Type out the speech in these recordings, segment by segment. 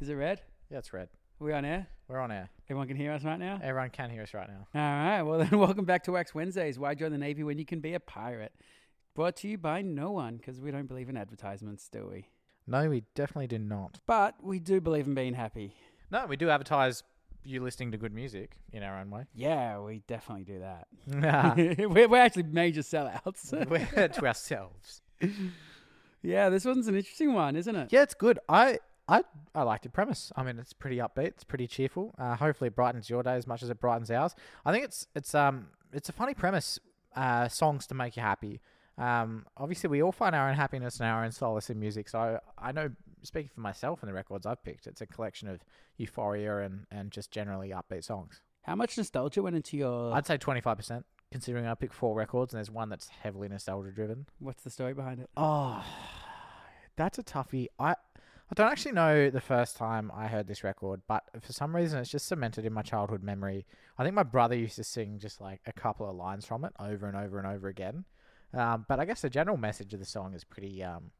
Is it red? Yeah, it's red. We on air? We're on air. Everyone can hear us right now? Everyone can hear us right now. All right. Well, then, welcome back to Wax Wednesdays. Why join the Navy when you can be a pirate? Brought to you by no one because we don't believe in advertisements, do we? No, we definitely do not. But we do believe in being happy. No, we do advertise you listening to good music in our own way. Yeah, we definitely do that. Nah, we're, we're actually major sellouts. we're to ourselves. yeah, this one's an interesting one, isn't it? Yeah, it's good. I I I like the premise. I mean, it's pretty upbeat. It's pretty cheerful. Uh, hopefully, it brightens your day as much as it brightens ours. I think it's it's um it's a funny premise. Uh, songs to make you happy. Um, obviously, we all find our own happiness and our own solace in music. So I know, speaking for myself and the records I've picked, it's a collection of euphoria and and just generally upbeat songs. How much nostalgia went into your. I'd say twenty five percent, considering I picked four records and there's one that's heavily nostalgia driven. What's the story behind it? Oh, that's a toughie. I I don't actually know the first time I heard this record, but for some reason it's just cemented in my childhood memory. I think my brother used to sing just like a couple of lines from it over and over and over again. Um, but I guess the general message of the song is pretty um,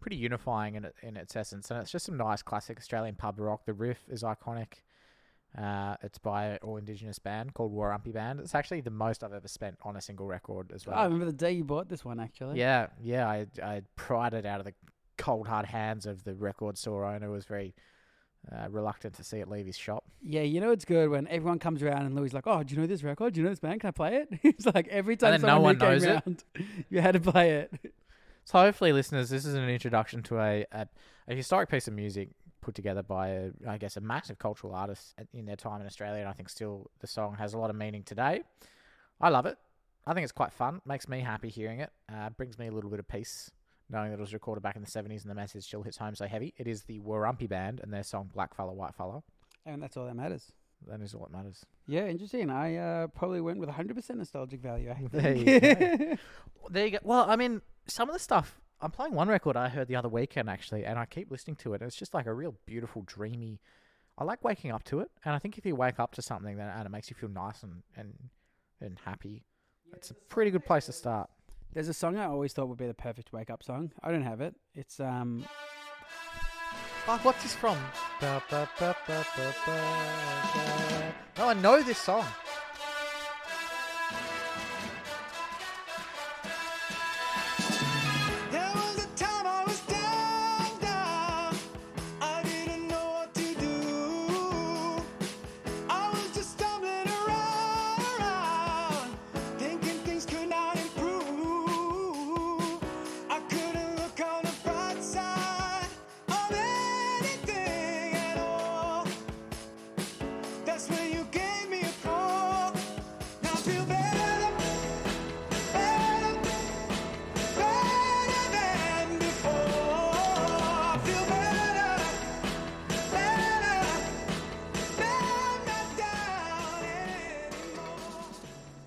pretty unifying in in its essence, and it's just some nice classic Australian pub rock. The riff is iconic. Uh, it's by an all indigenous band called Warumpi Band. It's actually the most I've ever spent on a single record as well. I remember the day you bought this one, actually. Yeah, yeah. I I pried it out of the cold hard hands of the record store owner. Was very uh, reluctant to see it leave his shop. Yeah, you know it's good when everyone comes around and Louis like, "Oh, do you know this record? Do you know this band? Can I play it?" It's like every time then no someone one came it. around, you had to play it. So hopefully, listeners, this is an introduction to a, a a historic piece of music put together by a, I guess a massive cultural artist in their time in Australia, and I think still the song has a lot of meaning today. I love it. I think it's quite fun. Makes me happy hearing it. Uh, brings me a little bit of peace knowing that it was recorded back in the 70s and the message still hits home so heavy. It is the Warumpi Band and their song Black Fella, White Fella. And that's all that matters. That is all that matters. Yeah, interesting. I uh, probably went with 100% nostalgic value. I There you go. There you go. Well, I mean, some of the stuff I'm playing one record I heard the other weekend actually, and I keep listening to it. And it's just like a real beautiful, dreamy. I like waking up to it, and I think if you wake up to something then and it makes you feel nice and and and happy, it's a pretty good place to start. There's a song I always thought would be the perfect wake up song. I don't have it. It's um what's this from? Oh, I know this song.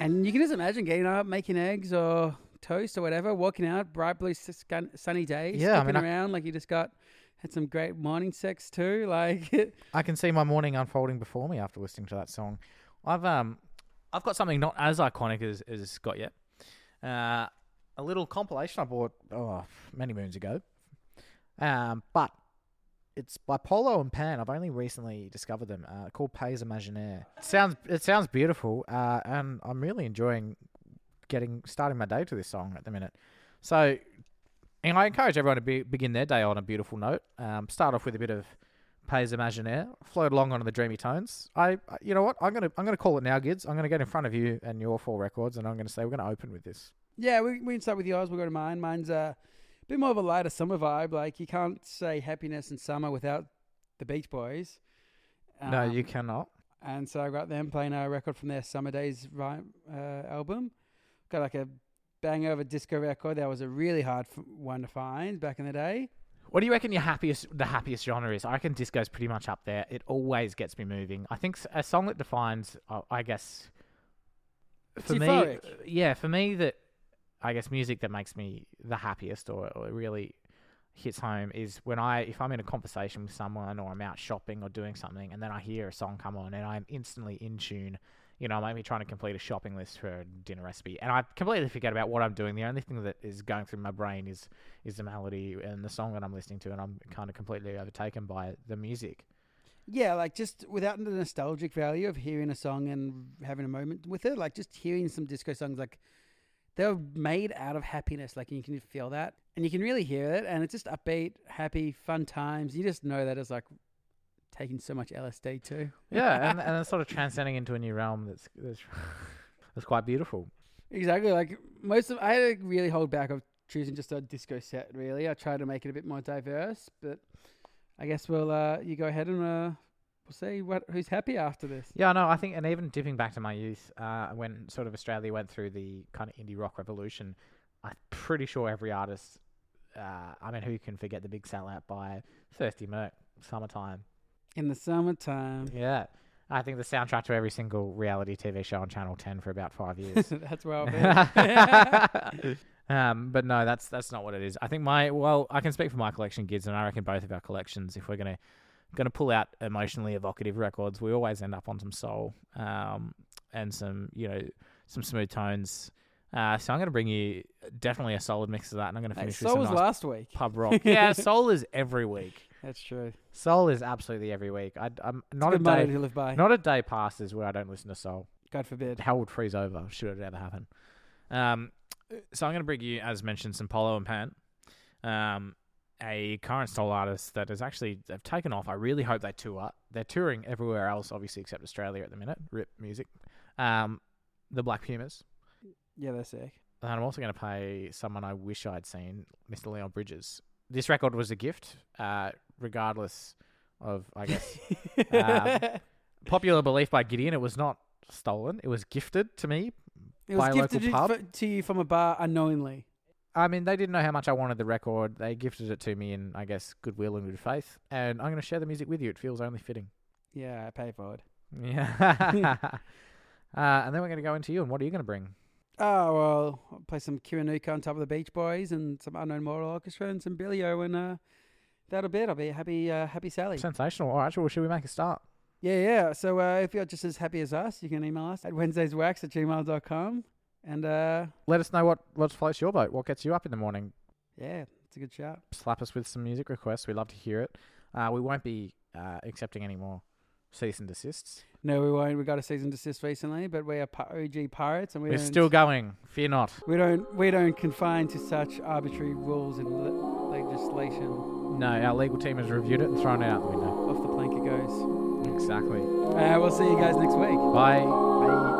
And you can just imagine getting up, making eggs or toast or whatever, walking out, bright blue sun- sunny days, Yeah, I mean, I- around like you just got had some great morning sex too. Like I can see my morning unfolding before me after listening to that song. I've um, I've got something not as iconic as as Scott yet. Uh, a little compilation I bought oh many moons ago. Um, but it's by Polo and Pan. I've only recently discovered them. Uh, called Pays Imaginaire. It sounds it sounds beautiful. Uh, and I'm really enjoying getting starting my day to this song at the minute. So, and I encourage everyone to be, begin their day on a beautiful note. Um, start off with a bit of Pays Imaginaire, float along onto the dreamy tones. I, you know what? I'm gonna, I'm gonna call it now, Gids. I'm gonna get in front of you and your four records, and I'm gonna say we're gonna open with this. Yeah, we, we can start with yours. We'll go to mine. Mine's uh, bit more of a lighter summer vibe. Like, you can't say happiness in summer without the Beach Boys. no, you Um, cannot. And so I got them playing a record from their Summer Days uh, album. Got like a bang over disco record. That was a really hard f- one to find back in the day. What do you reckon your happiest, the happiest genre is? I reckon disco's pretty much up there. It always gets me moving. I think a song that defines, uh, I guess, It's for me, euphoric. yeah, for me that, I guess music that makes me the happiest or, or really hits home is when I, if I'm in a conversation with someone or I'm out shopping or doing something, and then I hear a song come on and I'm instantly in tune you know, maybe trying to complete a shopping list for a dinner recipe, and I completely forget about what I'm doing. The only thing that is going through my brain is is the melody and the song that I'm listening to, and I'm kind of completely overtaken by the music. Yeah, like just without the nostalgic value of hearing a song and having a moment with it, like just hearing some disco songs, like they're made out of happiness. Like you can feel that, and you can really hear it, and it's just upbeat, happy, fun times. You just know that it's like taking so much LSD too. Yeah, and and it's sort of transcending into a new realm that's that's, that's quite beautiful. Exactly. Like most of, I had to really hold back of choosing just a disco set. Really, I tried to make it a bit more diverse, but I guess we'll uh, you go ahead and uh, we'll see what who's happy after this. Yeah, no, I think, and even dipping back to my youth, uh, when sort of Australia went through the kind of indie rock revolution, I'm pretty sure every artist, uh, I mean, who can forget the big sellout by Thirsty Merc, Summertime? In the summertime, Yeah. I think the soundtrack to every single reality TV show on Channel 10 for about five years. that's where I'll be. um, but no, that's that's not what it is. I think my well, I can speak for my collection, Gids, and I reckon both of our collections. If we're gonna gonna pull out emotionally evocative records, we always end up on some soul, um, and some you know some smooth tones. Uh, so I'm gonna bring you definitely a solid mix of that, and I'm gonna Hey, finish so with some was nice last week. pub rock. yeah, soul is every week. That's true. Soul is absolutely every week. I, I'm It's not a day. to live by. Not a day passes where I don't listen to soul God forbid. hell would freeze over should it ever happen. Um, so I'm going to bring you, as mentioned, some Polo and Pan, um, a current soul artist that has actually they've taken off. I really hope they tour. They're touring everywhere else, obviously except Australia at the minute. Rip music. Um, the Black Pumas. Yeah, they're sick. And I'm also going to play someone I wish I'd seen, Mr. Leon Bridges. This record was a gift, uh, regardless of, I guess, Um, popular belief by Gideon. It was not stolen. It was gifted to me it was by a local gifted pub. to you from a bar unknowingly. I mean, they didn't know how much I wanted the record. They gifted it to me in, I guess, goodwill and good faith. And I'm going to share the music with you. It feels only fitting. Yeah, I pay for it. Yeah. uh, and then we're going to go into you. And what are you going to bring? Oh well, I'll play some Kiwanuka on top of the Beach Boys and some Unknown Mortal Orchestra and some Bileo and uh, that'll be it. I'll be a happy, uh, happy Sally. Sensational. All right, well, should we make a start? Yeah, yeah. So uh, if you're just as happy as us, you can email us at wednesdayswax at gmail.com. And uh, Let us know what, what floats your boat. What gets you up in the morning? yeah, it's a good shout. Slap us with some music requests. We'd love to hear it. Uh, we won't be uh, accepting any more cease and desists. No, we won't. We got a cease and desist recently, but we are OG pirates, and we We're still going. Fear not. we don't we don't confine to such arbitrary rules and le- legislation. No, our legal team has reviewed it and thrown it out the window. Off the plank it goes. Exactly. Uh, we'll see you guys next week. Bye. Bye.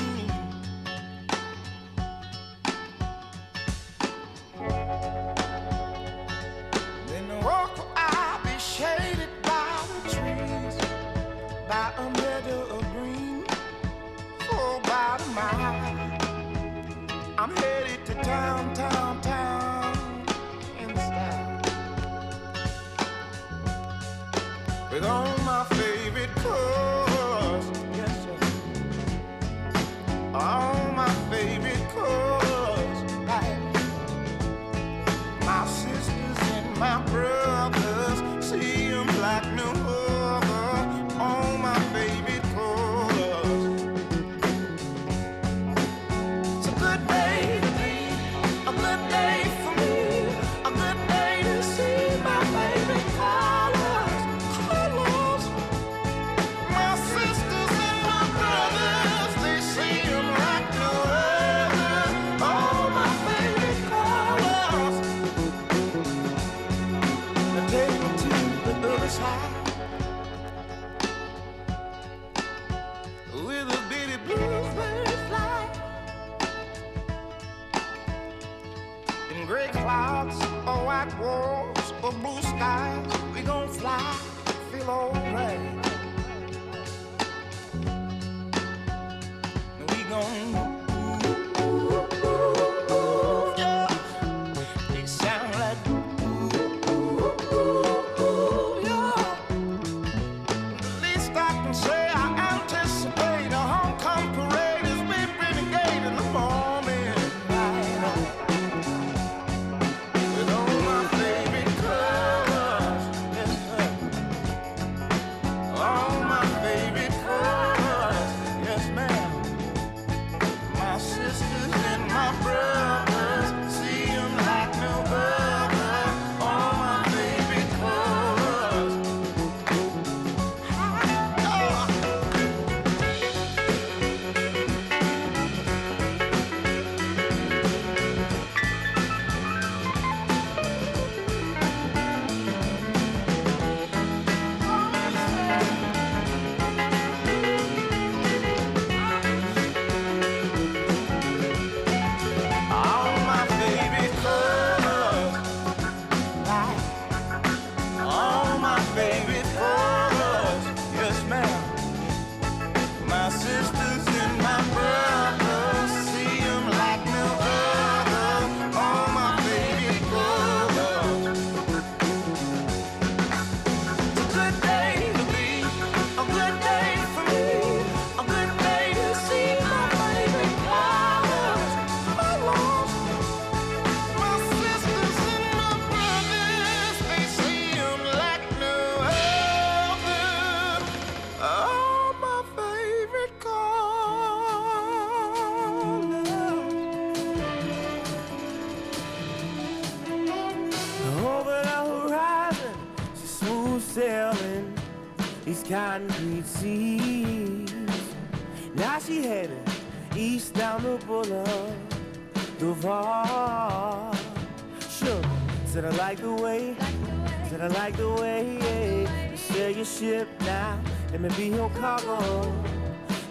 Let me be your cargo.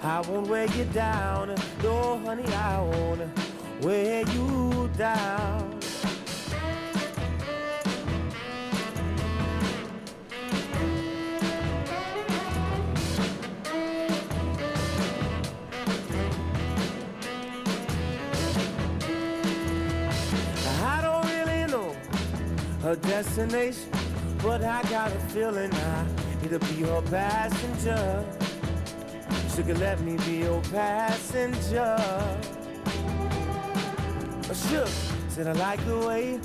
I won't wear you down, no honey, I won't wear you down. I don't really know her destination, but I got a feeling I need to be your passenger. Could let me be your passenger. Oh, sure, said I like the way,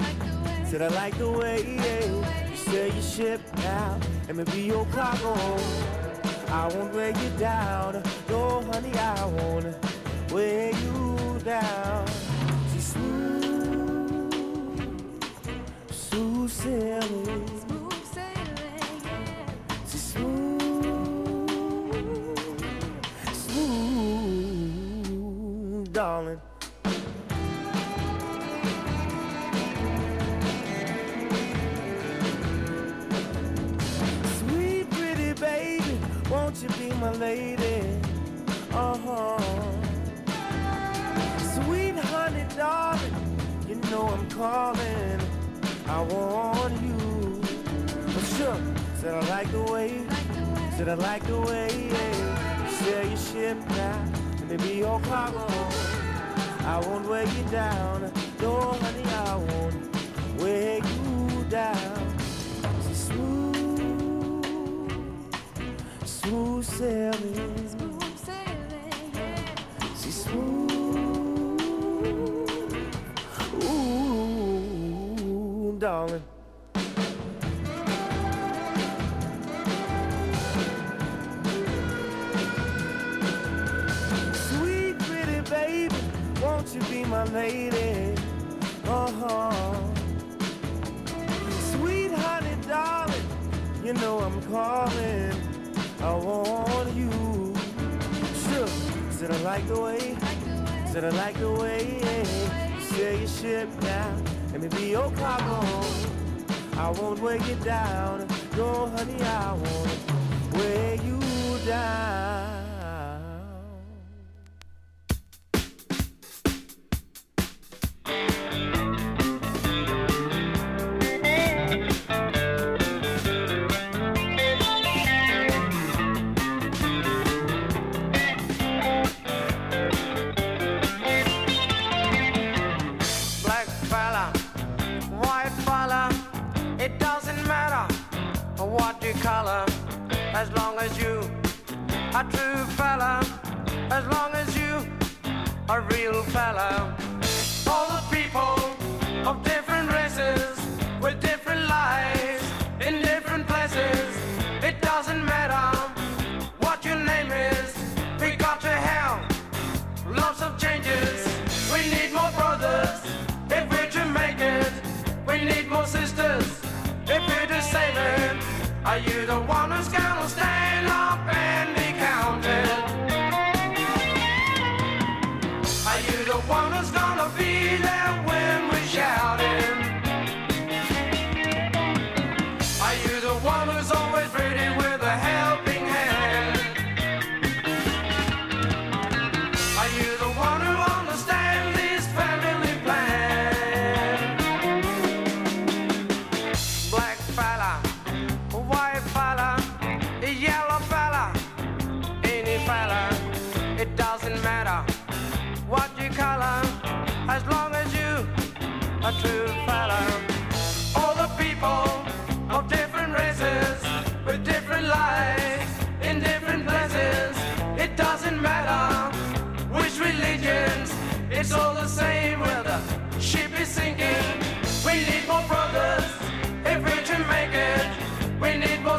said I like the way you sail your ship now. Let me be your cargo. I won't wear you down, no honey, I won't wear you down. She's smooth, smooth sailing. Darling. Sweet pretty baby, won't you be my lady? Uh-huh. Sweet honey darling, you know I'm calling. I want you. Well, sure, said I like the way, said I like the way sail your ship now. Me be your cargo. I won't wear you down. No, honey, I won't wear you down. She's smooth, smooth sailing. Lady? Uh-huh. Sweet honey darling, you know I'm calling. I want you. Sure, said I like the way, said I like the way sail your ship now. Let me be your cargo. I won't wear you down. No, honey, I won't wear you down.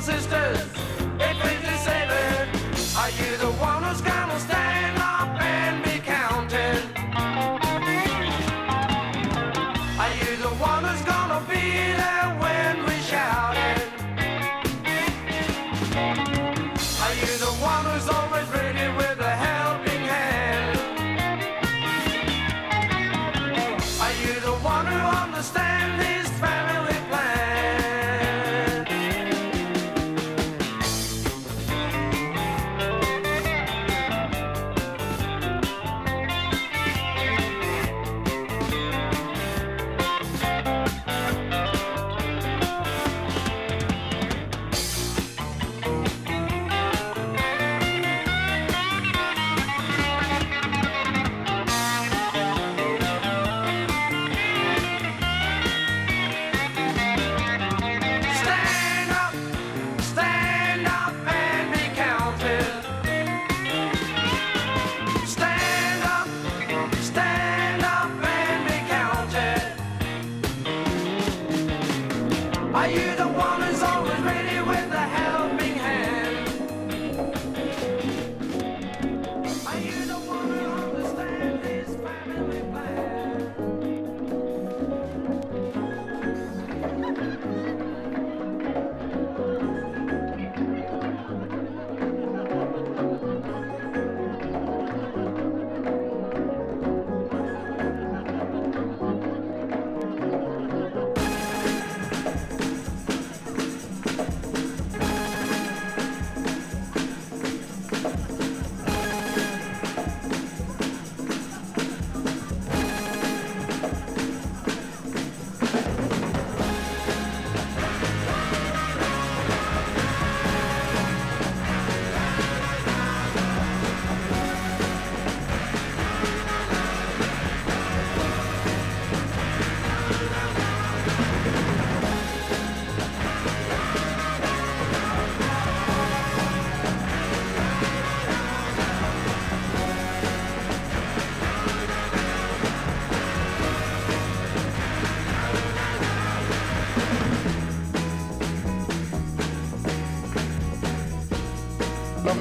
Sisters if we're to save it. Are you the one who's gonna stand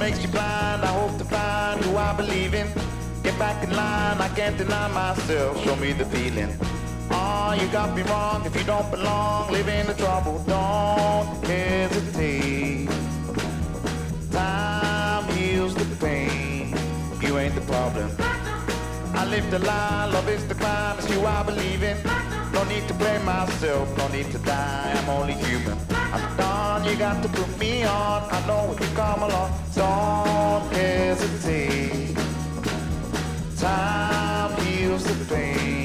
makes you blind? I hope to find who I believe in. Get back in line, I can't deny myself. Show me the feeling. Oh, you got me wrong. If you don't belong, live in the trouble. Don't hesitate. Time heals the pain. You ain't the problem. I live the lie, love is the crime, it's you I believe in. No need to blame myself, no need to die, I'm only human. I'm you got to put me on. I know when you come along, don't hesitate. Time heals the pain,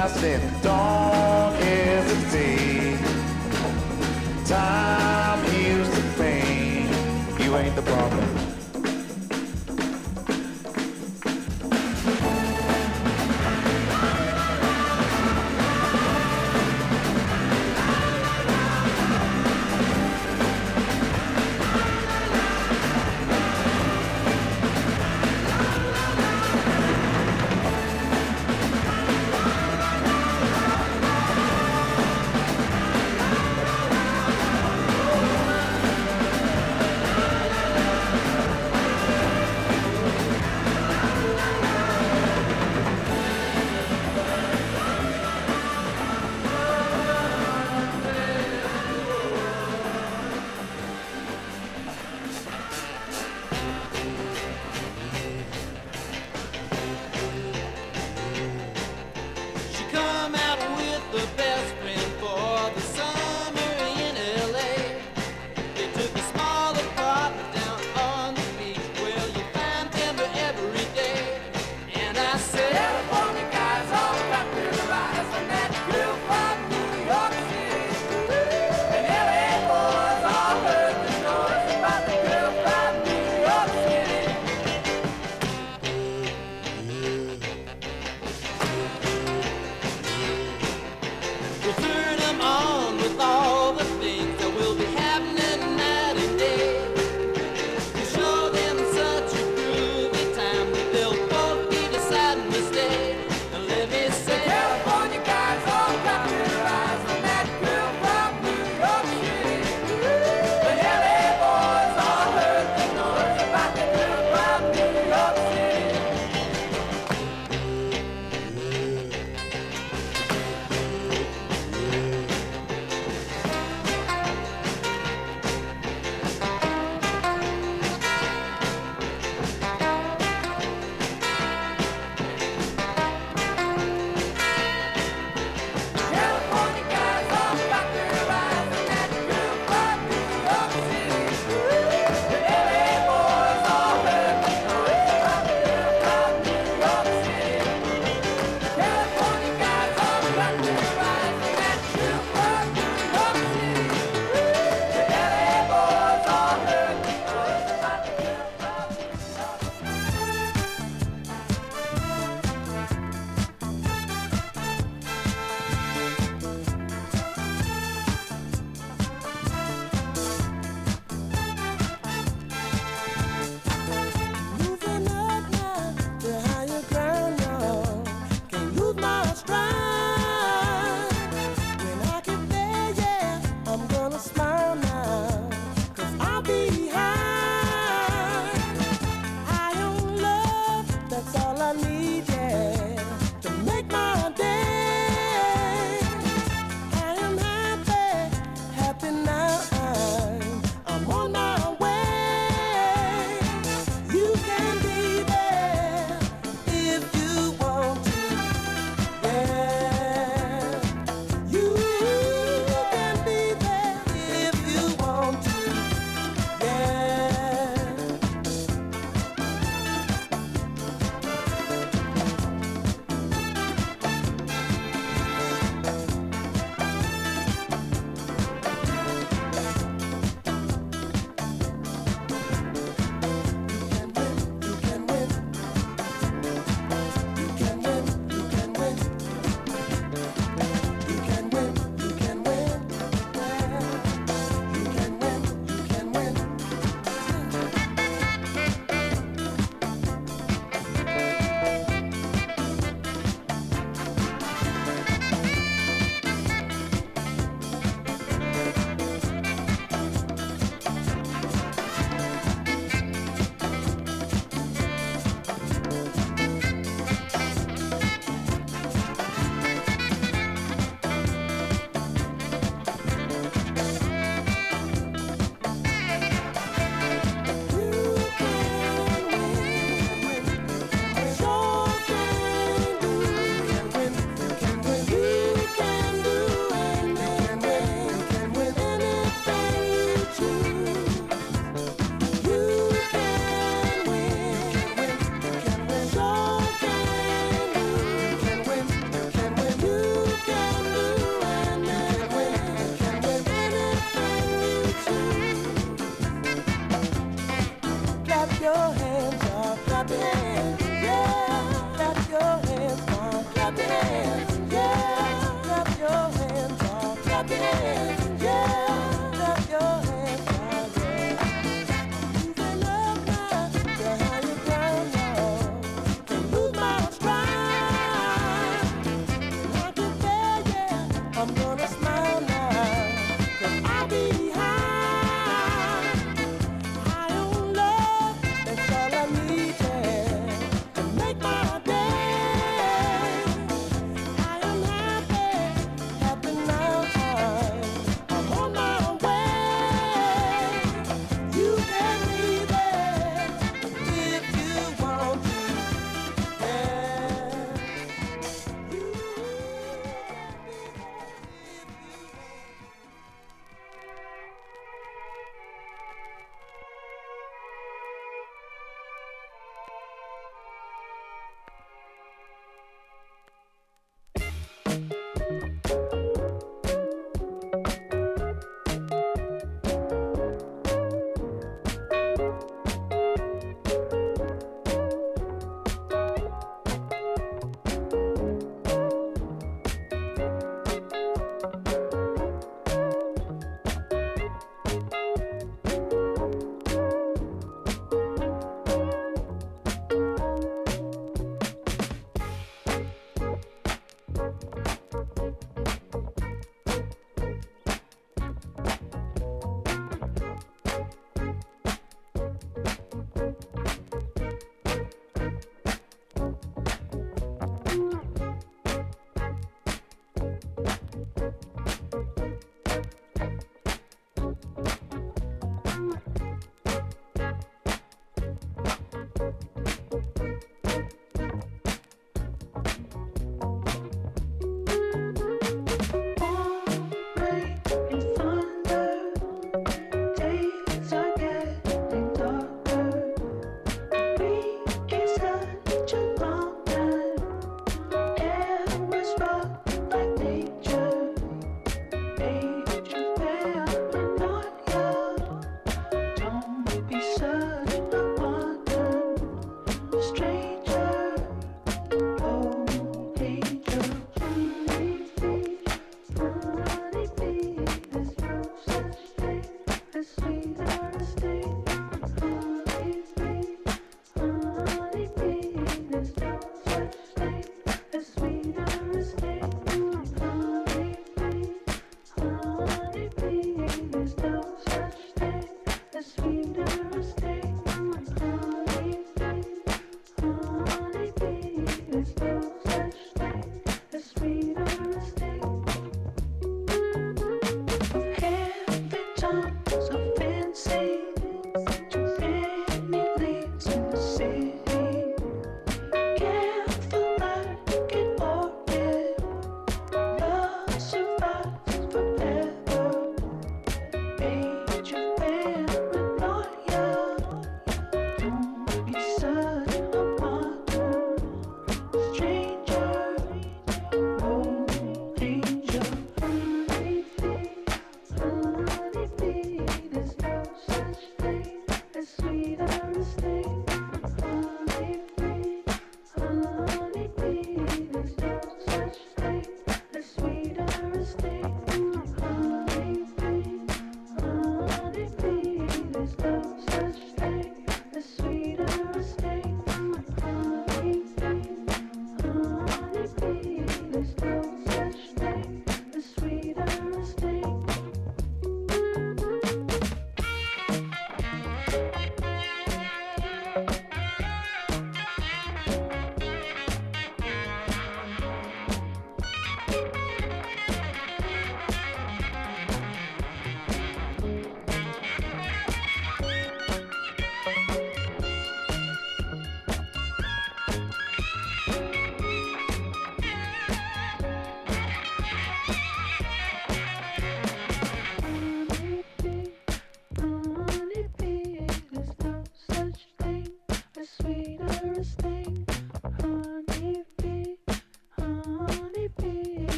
passing. Don't hesitate. Time heals the pain. You ain't the problem.